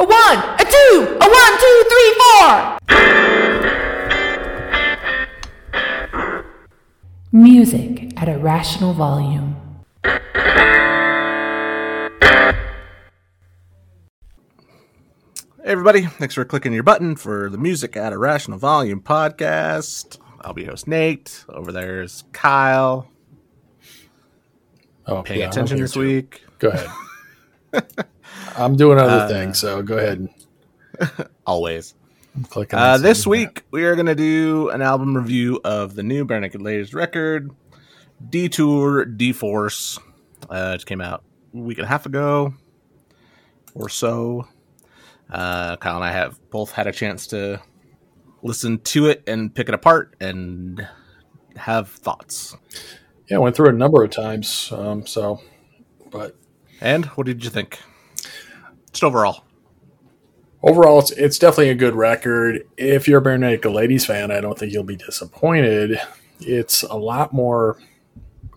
A one, a two, a one, two, three, four. Music at a rational volume. Hey everybody, thanks for clicking your button for the Music at a Rational Volume podcast. I'll be your host Nate. Over there's Kyle. Oh, Paying yeah, attention this too. week. Go ahead. I'm doing other Uh, things, so go ahead. Always. I'm clicking. Uh, on this something. week we are going to do an album review of the new Barenaked Ladies record, Detour de Force. Uh, it came out a week and a half ago or so. Uh, Kyle and I have both had a chance to listen to it and pick it apart and have thoughts. yeah, I went through it a number of times. Um, so, but And what did you think? Just overall. overall, it's it's definitely a good record. If you're a Naked Ladies fan, I don't think you'll be disappointed. It's a lot more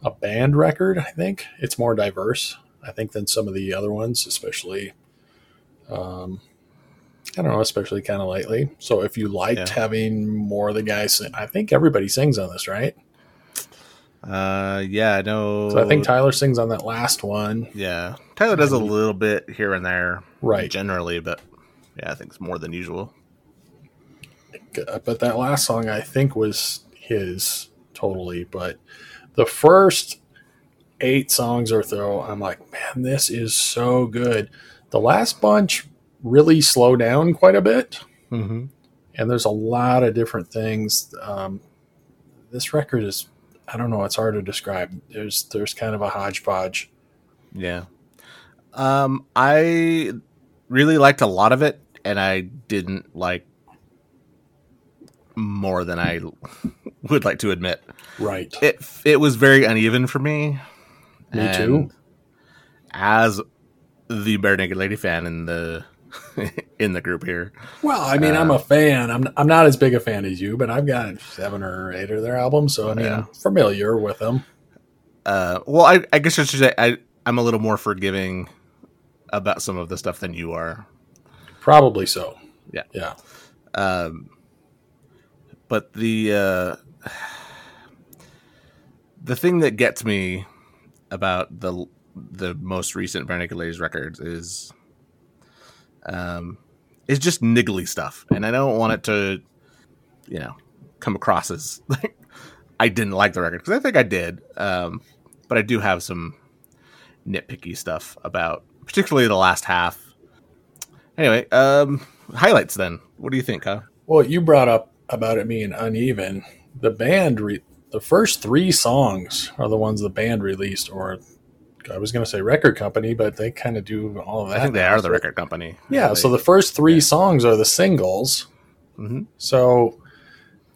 a band record. I think it's more diverse. I think than some of the other ones, especially. Um, I don't know, especially kind of lately. So if you liked Yeah. having more of the guys, sing, I think everybody sings on this, right? Uh, yeah, I know. So I think Tyler sings on that last one, Yeah, Tyler does a little bit here and there, right? generally, but yeah, I think it's more than usual. But that last song I think was his totally. But the first eight songs or so, I'm like, man, this is so good. The last bunch really slow down quite a bit, Mm-hmm. and there's a lot of different things. Um, this record is, I don't know, it's hard to describe. There's there's kind of a hodgepodge. Yeah. Um, I really liked a lot of it, and I didn't like more than I would like to admit. Right. It it was very uneven for me. Me too. As the Barenaked Lady fan in the in the group here, Well, I mean, I'm a fan. I'm I'm not as big a fan as you, but I've got seven or eight of their albums, so I mean, Yeah. I'm familiar with them. uh, well, I, I guess I should say I I'm a little more forgiving about some of the stuff than you are. Probably so. Yeah. Yeah. Um, but the uh, the thing that gets me about the the most recent Ladies records is um is just niggly stuff, and I don't want it to you know come across as like I didn't like the record because I think I did, um, but I do have some nitpicky stuff about particularly the last half. Anyway, um, highlights then. What do you think, huh? Well, you brought up about it being uneven. The band, re- the first three songs are the ones the band released, or I was going to say record company, but they kind of do all of that. I think they are the record company. Yeah. So the first three songs are the singles. hmm So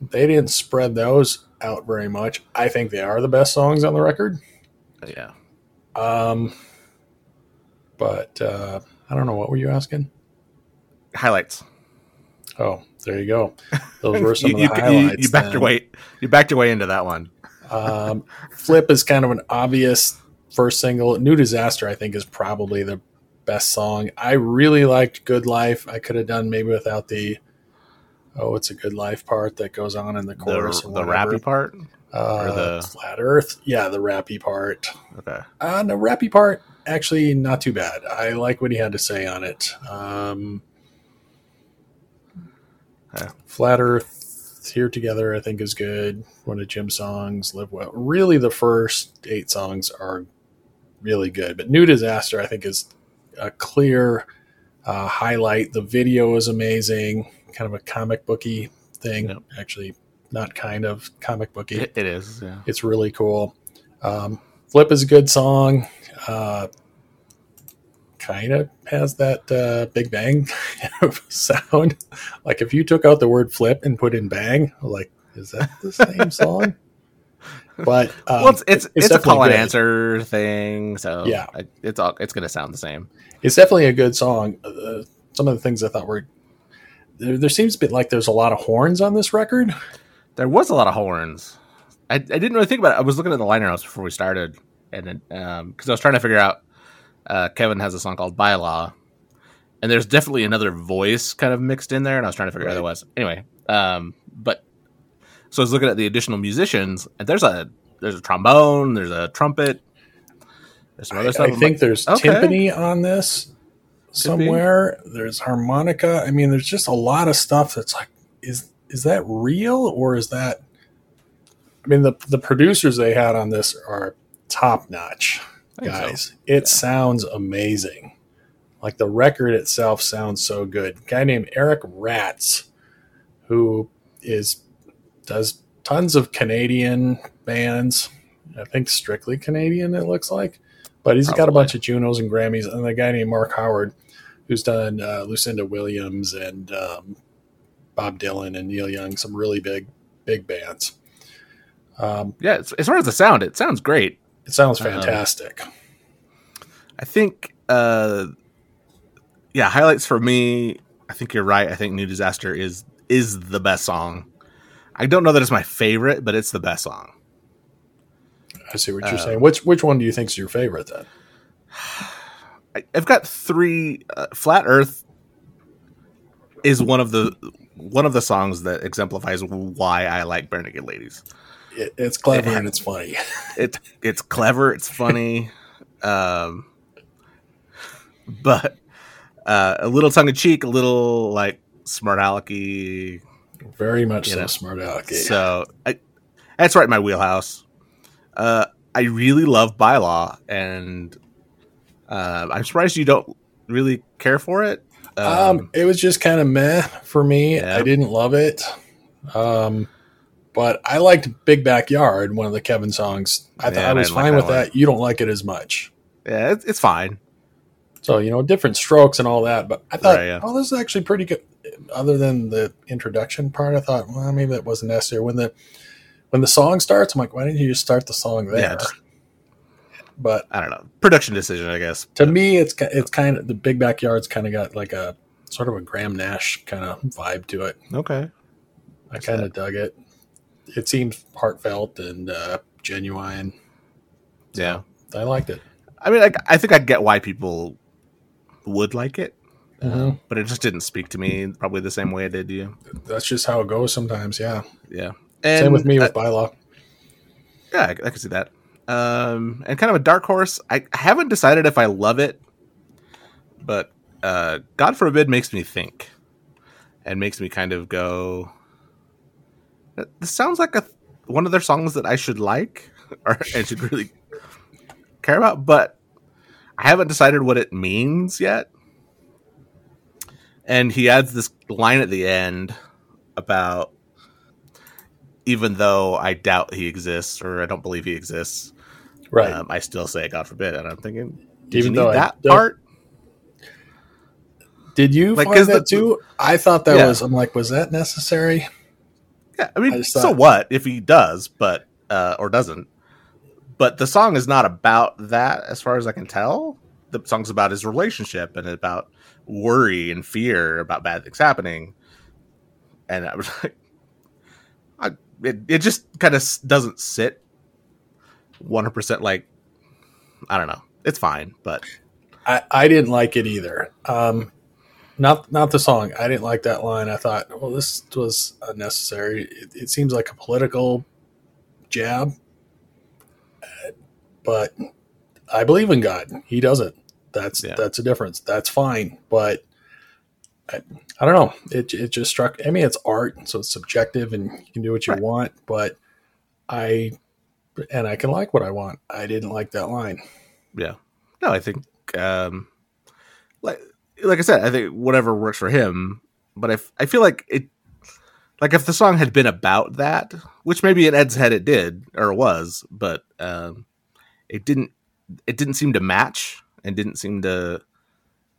they didn't spread those out very much. I think they are the best songs on the record. yeah. Um, but uh, I don't know. What were you asking? Highlights. Oh, there you go. Those were some you, of the you- highlights. you backed then. your way. You backed your way into that one. Um, Flip is kind of an obvious first single. New Disaster, I think, is probably the best song. I really liked Good Life. I could have done maybe without the oh, it's a good life part that goes on in the The, chorus. the and whatever. rappy part. uh, or the- flat Earth. Yeah, the rappy part. Okay. Uh, the rappy part actually not too bad. I like what he had to say on it. Um, Yeah. Flat Earth here together, I think, is good. One of Jim's songs, Live Well. Really, the first eight songs are really good, but New Disaster, I think, is a clear uh, highlight. The video is amazing, kind of a comic booky thing. Yep. Actually, not kind of comic booky. It, it is. Yeah. It's really cool. Um, Flip is a good song. Uh, kind of has that uh, Big Bang sound. Like if you took out the word flip and put in bang, like is that the same song? But um, well, it's it's, it's, a definitely call and good. answer thing, so Yeah. I, it's all it's gonna sound the same. It's definitely a good song. Uh, some of the things I thought were there, there seems to be like there's a lot of horns on this record. There was a lot of horns. I, I didn't really think about it. I was looking at the liner notes before we started, and because I was trying to figure out, uh, Kevin has a song called "Bylaw," and there's definitely another voice kind of mixed in there, and I was trying to figure out Right. what it was. Anyway, um, but so I was looking at the additional musicians, and there's a there's a trombone, there's a trumpet, there's some I, other stuff. I I'm think like, there's okay. timpani on this somewhere. There's harmonica. I mean, there's just a lot of stuff that's like, is is that real or is that? I mean, the the producers they had on this are top notch I think so. guys. It sounds amazing. Like the record itself sounds so good. guy named Eric Ratz, who is does tons of Canadian bands. I think strictly Canadian. It looks like, but he's got a bunch of Junos and Grammys. And the guy named Mark Howard, who's done uh, Lucinda Williams and um, Bob Dylan and Neil Young, some really big big bands. Um, yeah, as, as far as the sound, it sounds great. it sounds Uh-huh. fantastic. I think, uh, yeah, highlights for me. I think you're right. I think "New Disaster" is is the best song. I don't know that it's my favorite, but it's the best song. I see what you're uh, saying. Which which one do you think's your favorite then? I, I've got three. Uh, "Flat Earth" is one of the one of the songs that exemplifies why I like Barenaked Ladies. It, it's clever and it's funny. It's it's clever. It's funny, um, but uh, a little tongue in cheek, a little like smart alecky. Very much You so know, smart aleck. So I, that's right in my wheelhouse. Uh, I really love bylaw, and uh, I'm surprised you don't really care for it. Um, it was just kind of meh for me. Yeah. I didn't love it. Um, but I liked Big Backyard, one of the Kevin songs. I thought Yeah, I was like fine that with one. that. You don't like it as much. yeah, it's, it's fine. So, you know, different strokes and all that. But I thought, Right, yeah. oh, this is actually pretty good. Other than the introduction part, I thought, well, maybe that wasn't necessary. When the when the song starts, I'm like, why didn't you just start the song there? Yeah, just- but I don't know production decision, I guess. to me, it's it's kind of the Big Backyard's kind of got like a sort of a Graham Nash kind of vibe to it. Okay, I kind of dug it. It seemed heartfelt and uh, genuine. yeah. I liked it. I mean, like, I think I get why people would like it, Mhm. but it just didn't speak to me probably the same way it did to you. That's just how it goes sometimes. Yeah. Yeah, and Same with me uh, with bylaw. Yeah, I, I can see that. Um, and kind of a dark horse. I, I haven't decided if I love it, but uh, God forbid makes me think, and makes me kind of go. This sounds like a one of their songs that I should like or I should really care about, but I haven't decided what it means yet. And he adds this line at the end about even though I doubt he exists or I don't believe he exists, Right. um, I still say God forbid. And I'm thinking, Even you though that part? Did you like, find that the- too? I thought that Yeah. was. I'm like, was that necessary? Yeah, I mean, I so thought- what if he does, but uh, or doesn't? But the song is not about that, as far as I can tell. The song's about his relationship and about worry and fear about bad things happening. And I was like, I, it it just kind of doesn't sit one hundred percent. Like, I don't know, it's fine, but I, I didn't like it either. Um, not not the song. I didn't like that line. I thought, well, this was unnecessary. It, it seems like a political jab, but I believe in God. He doesn't. That's Yeah. that's a difference. That's fine. But I, I don't know. It it just struck. I mean, it's art, so it's subjective, and you can do what you Right. want. But I and I can like what I want. I didn't like that line. yeah no i think um like like i said i think whatever works for him but if i feel like it like if the song had been about that which maybe in ed's head it did or it was but um it didn't it didn't seem to match and didn't seem to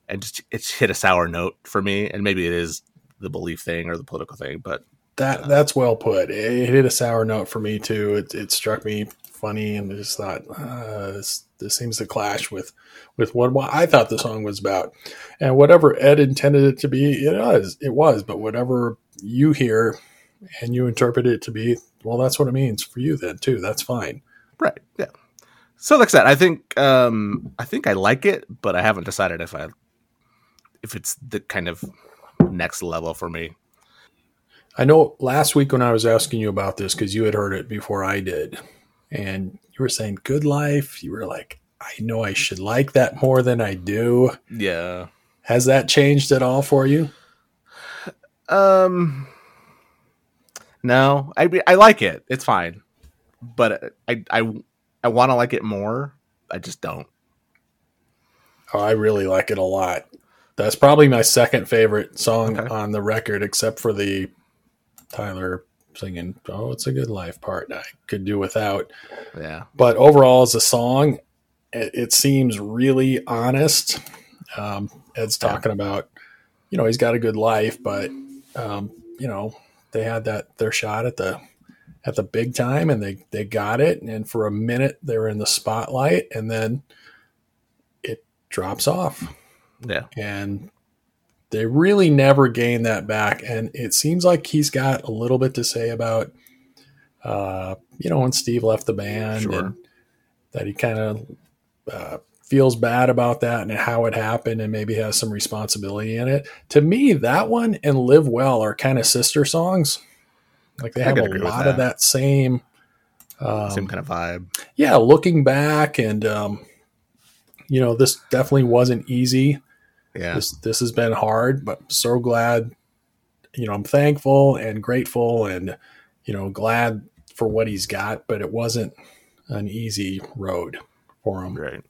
and just it's hit a sour note for me and maybe it is the belief thing or the political thing but That that's well put. It hit a sour note for me too. It, it struck me funny, and I just thought uh, this this seems to clash with with what, what I thought the song was about, and whatever Ed intended it to be, it was it was. But whatever you hear and you interpret it to be, well, that's what it means for you then too. That's fine. right yeah so like i said i think um i think i like it but i haven't decided if i if it's the kind of next level for me. I know last week when I was asking you about this because you had heard it before I did, and you were saying "Good Life." You were like, "I know I should like that more than I do." Yeah. Has that changed at all for you? Um. No, I I like it. It's fine, but I I I want to like it more. I just don't. Oh, I really like it a lot. That's probably my second favorite song Okay. on the record, except for the Tyler singing "Oh, it's a good life" part. I could do without. Yeah. but overall as a song it, it seems really honest um, ed's talking about you know he's got a good life but um, you know they had that their shot at the at the big time and they they got it and for a minute they were in the spotlight and then it drops off Yeah. and they really never gain that back. And it seems like he's got a little bit to say about, uh, you know, when Steve left the band Sure. and that he kind of uh, feels bad about that and how it happened and maybe has some responsibility in it. To me, that one and Live Well are kind of sister songs. Like they I have a lot of that. that same, um, Same kind of vibe. yeah, looking back and, um, you know, this definitely wasn't easy Yeah. this this has been hard but I'm so glad you know i'm thankful and grateful and you know glad for what he's got but it wasn't an easy road for him Right.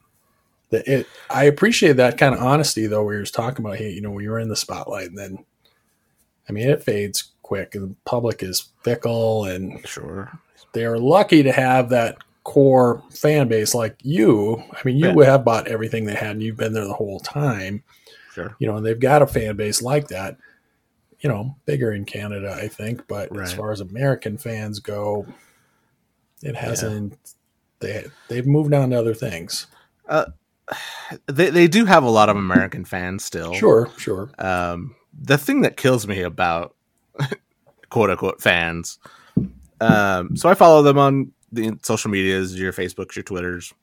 The- it, i appreciate that kind of honesty though where he was talking about hey you know we were in the spotlight and then i mean it fades quick and the public is fickle and Sure. they are lucky to have that core fan base like you i mean you Yeah. have bought everything they had and you've been there the whole time Sure. you know, and they've got a fan base like that, you know, bigger in Canada, I think. But as far as American fans go, it hasn't. They they've moved on to other things. They they do have a lot of American fans still. Sure, sure. Um, the thing that kills me about quote unquote fans. Um, so I follow them on the social medias, your Facebooks, your Twitters.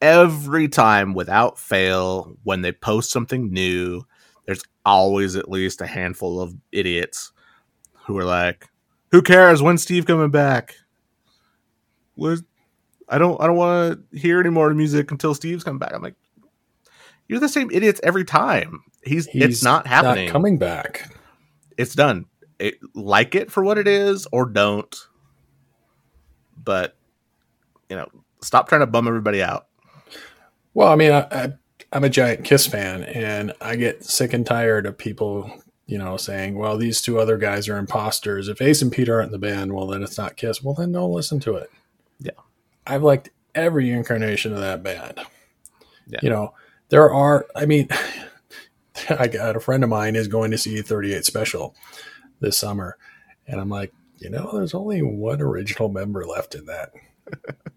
Every time, without fail, when they post something new, there's always at least a handful of idiots who are like, "Who cares? When's Steve coming back? What? I don't. I don't want to hear any more music until Steve's coming back." I'm like, "You're the same idiots every time. He's, it's not happening. coming back. it's done. It, like it for what it is, or don't. But you know, stop trying to bum everybody out. Well, I mean, I, I, I'm a giant Kiss fan, and I get sick and tired of people, you know, saying, "Well, these two other guys are imposters." If Ace and Peter aren't in the band, well, then it's not Kiss. Well, then don't listen to it. Yeah. I've liked every incarnation of that band. Yeah. You know, there are. I mean, I got a friend of mine is going to see 38 Special this summer, and I'm like, you know, there's only one original member left in that.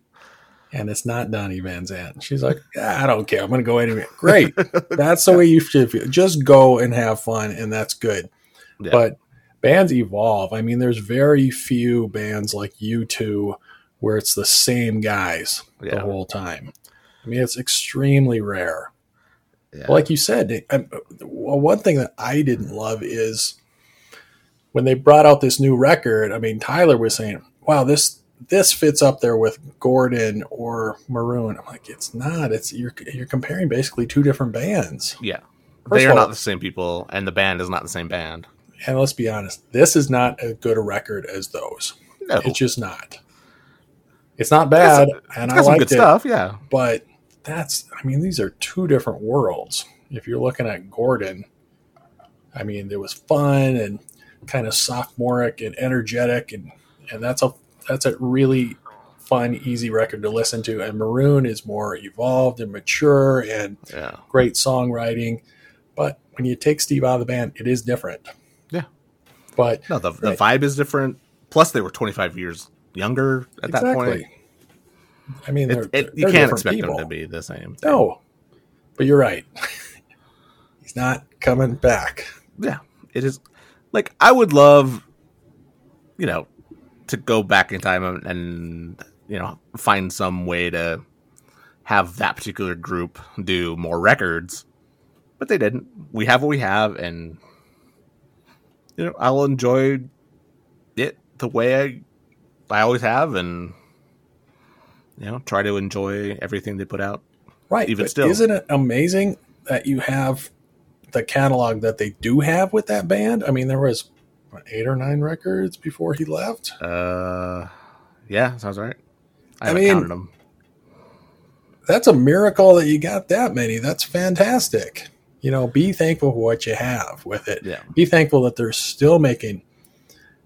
And it's not Donnie Van Zant. She's like, "Ah, I don't care. I'm going to go anyway. Great. That's the way you should feel. Just go and have fun, and that's good. Yeah. But bands evolve. I mean, there's very few bands like U2 where it's the same guys the whole time. I mean, it's extremely rare. Yeah. Like you said, I, well, one thing that I didn't love is when they brought out this new record. I mean, Tyler was saying, "Wow, this this fits up there with Gordon or Maroon." I'm like, "It's not. It's you're you're comparing basically two different bands." yeah. First they are all- not the same people, and the band is not the same band. And let's be honest, this is not as good a record as those. No, It's just not. It's not bad, and it's I got some liked good it, stuff. Yeah, but that's. I mean, these are two different worlds. If you're looking at Gordon, I mean, it was fun and kind of sophomoric and energetic, and and that's a that's a really fun, easy record to listen to. And Maroon is more evolved and mature and yeah, great songwriting. But when you take Steve out of the band, it is different. Yeah. But no. The, the vibe is different. Plus, they were 25 years younger at that point. I mean, they're, It, it, you can't expect people. them to be the same. thing. No, but you're right. He's not coming back. yeah, it is. Like I would love, you know, to go back in time and, and you know find some way to have that particular group do more records. But they didn't. We have what we have, and you know, I'll enjoy it the way I I always have, and you know, try to enjoy everything they put out. Right. Even but still. Isn't it amazing that you have the catalog that they do have with that band? I mean, there was what, eight or nine records before he left. Uh, yeah, sounds right. I, I mean- counted them. That's a miracle that you got that many. That's fantastic. You know, be thankful for what you have with it. Yeah, Be thankful that they're still making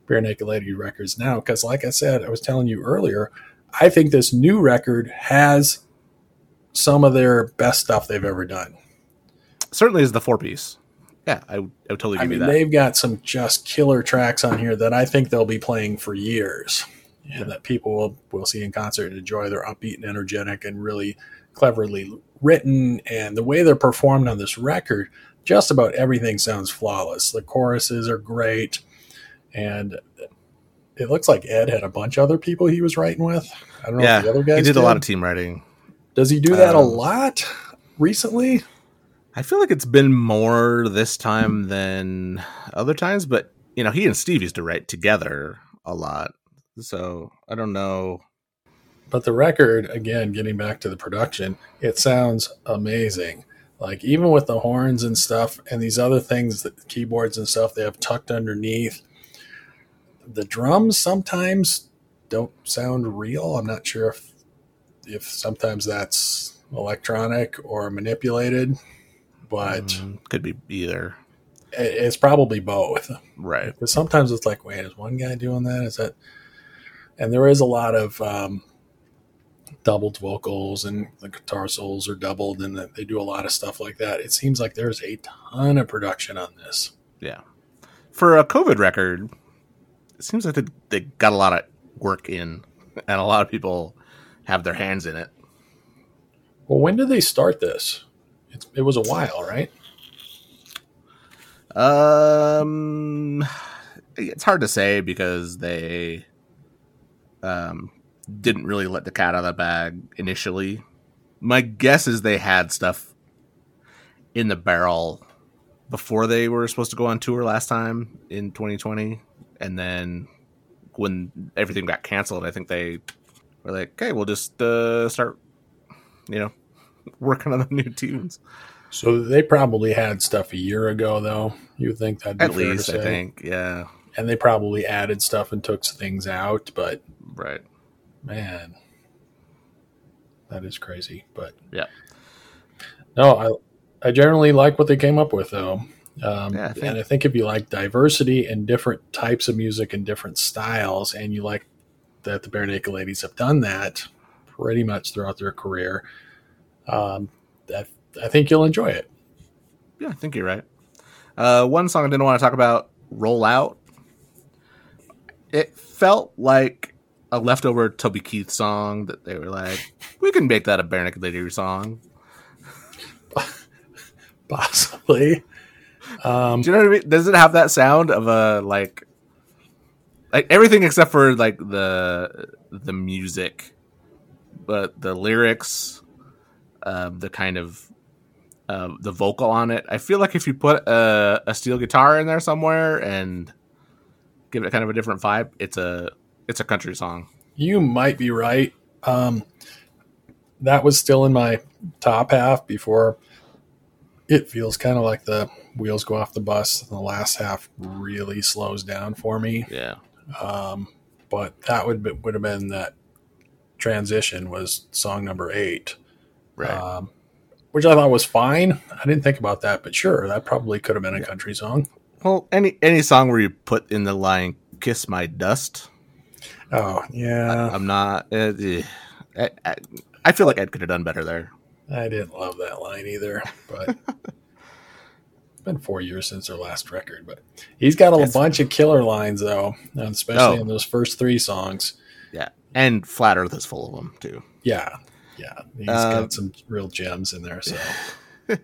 Barenaked Lady records now. Because, like I said, I was telling you earlier, I think this new record has some of their best stuff they've ever done. Certainly is the four piece. Yeah, I, would- I would totally give I you that. they've got some just killer tracks on here that I think they'll be playing for years, and that people will will see in concert and enjoy. They're upbeat and energetic and really cleverly written, and the way they're performed on this record, just about everything sounds flawless. The choruses are great, and it looks like Ed had a bunch of other people he was writing with. I don't know yeah, if the other guys he did a lot of team writing. Does he do that a um, lot recently? I feel like it's been more this time than other times, but you know, he and Steve used to write together a lot. So I don't know. But the record, again, getting back to the production, it sounds amazing. Like even with the horns and stuff and these other things, the keyboards and stuff they have tucked underneath. The drums sometimes don't sound real. I'm not sure if if sometimes that's electronic or manipulated, but Mm, could be either. it- it's probably both. Right. Because sometimes it's like, wait, is one guy doing that? Is that? And there is a lot of um, doubled vocals, and the guitar solos are doubled, and they do a lot of stuff like that. It seems like there's a ton of production on this. Yeah. For a COVID record, it seems like they, they got a lot of work in, and a lot of people have their hands in it. Well, when did they start this? It's, it was a while, right? Um, it's hard to say because they um didn't really let the cat out of the bag initially. My guess is they had stuff in the barrel before they were supposed to go on tour last time in 2020, and then when everything got canceled, I think they were like, "Okay, we'll just uh, start, you know, working on the new tunes." So they probably had stuff a year ago, though. You would think that'd be At least, I think, yeah, And they probably added stuff and took things out, but right. man, that is crazy. But Yeah. no, I I generally like what they came up with, though. Um, Yeah, I think- and I think if you like diversity and different types of music and different styles, and you like that the Barenaked Ladies have done that pretty much throughout their career, um, that I think you'll enjoy it. Yeah, I think you're right. Uh, one song I didn't want to talk about, "Roll Out." It felt like a leftover Toby Keith song that they were like, "We can make that a Barenaked Lady song." Possibly. Um, Do you know what I mean? Does it have that sound of a like, like everything except for like the the music, but the lyrics, uh, the kind of uh, the vocal on it. I feel like if you put a, a steel guitar in there somewhere and give it kind of a different vibe, it's a it's a country song. You might be right. Um, that was still in my top half before it feels kind of like the wheels go off the bus and the last half really slows down for me. Yeah, Um, but that would be, would have been that transition was song number eight, right. um, which I thought was fine. I didn't think about that, but sure, that probably could have been a country song. well, any any song where you put in the line "Kiss My Dust," Oh yeah, I'm not. Uh, eh. I, I, I feel like Ed could have done better there. I didn't love that line either, but it's been four years since their last record. But he's got a That's- bunch of killer lines though, especially Oh. in those first three songs. Yeah, and Flat Earth is full of them too. Yeah, yeah, he's Uh, got some real gems in there. So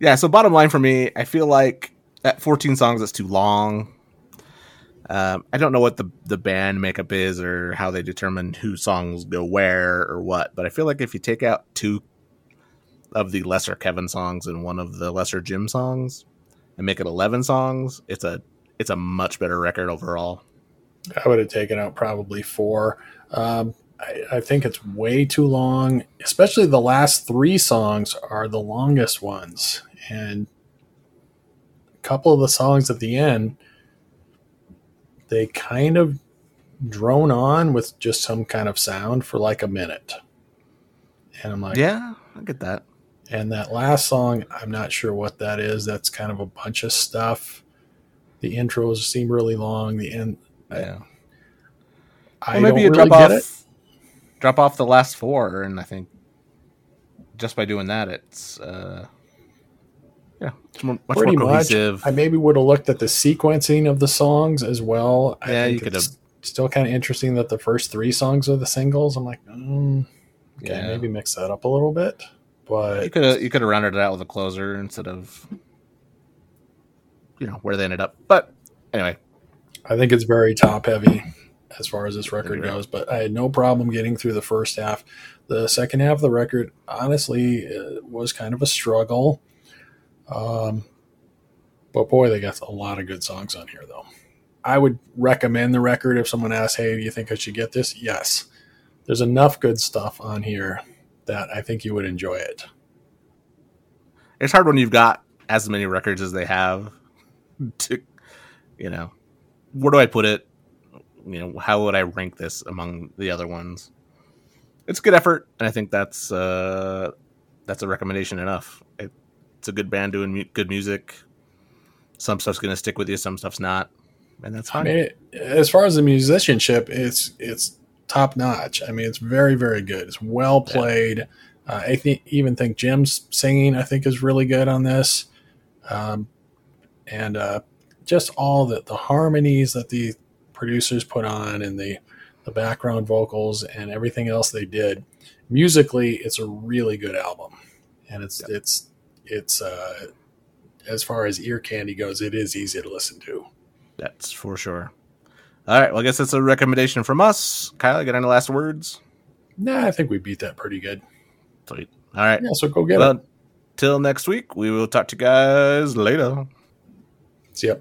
Yeah. So bottom line for me, I feel like at 14 songs it's too long. Um, I don't know what the the band makeup is or how they determine who songs go where or what, but I feel like if you take out two of the lesser Kevin songs and one of the lesser Jim songs and make it 11 songs, it's a it's a much better record overall. I would have taken out probably four. Um, I, I think it's way too long. Especially the last three songs are the longest ones, and a couple of the songs at the end they kind of drone on with just some kind of sound for like a minute. And I'm like, Yeah, I get that. and that last song, I'm not sure what that is. That's kind of a bunch of stuff. The intros seem really long. The end, Yeah. I Well, maybe don't you really drop get off it. Drop off the last four and I think just by doing that it's uh yeah, it's more, much Pretty more much. cohesive. I maybe would have looked at the sequencing of the songs as well. I Yeah, think you could have. Still kind of interesting that the first three songs are the singles. I'm like, mm, okay, Yeah. maybe mix that up a little bit. But You could have you could have rounded it out with a closer instead of you know where they ended up. But anyway, I think it's very top heavy as far as this record goes. But I had no problem getting through the first half. The second half of the record, honestly, was kind of a struggle. Um, but boy, they got a lot of good songs on here, though. I would recommend the record if someone asks, "Hey, do you think I should get this?" Yes, there's enough good stuff on here that I think you would enjoy it. it's hard when you've got as many records as they have to you know where do I put it? You know, how would I rank this among the other ones? It's good effort, and I think that's uh that's a recommendation enough. It, it's a good band doing mu- good music. Some stuff's gonna stick with you, some stuff's not, and that's I fine. mean, it, as far as the musicianship, it's it's top notch. I mean, it's very very good. It's well played. Uh, I think even think Jim's singing. I think is really good on this, um, and uh, just all the the harmonies that the producers put on and the the background vocals and everything else they did. Musically, it's a really good album, and it's it's it's uh, as far as ear candy goes, it is easy to listen to. That's for sure. All right, well, I guess that's a recommendation from us. Kyle, you got any last words? Nah, I think we beat that pretty good. Sweet. All right. Yeah, so go get it. Till next week, we will talk to you guys later. See ya.